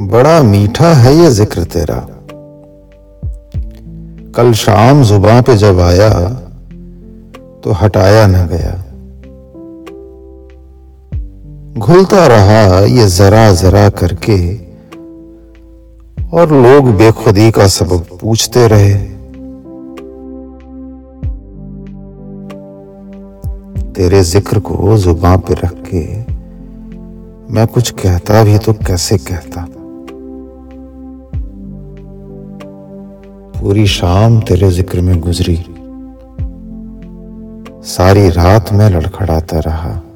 बड़ा मीठा है ये ज़िक्र तेरा। कल शाम जुबा पे जब आया तो हटाया न गया। घुलता रहा ये जरा जरा करके, और लोग बेखुदी का सबक पूछते रहे। तेरे ज़िक्र को जुबा पे रख के, मैं कुछ कहता भी तो कैसे कहता? पूरी शाम तेरे ज़िक्र में गुजरी। सारी रात मैं लड़खड़ाता रहा।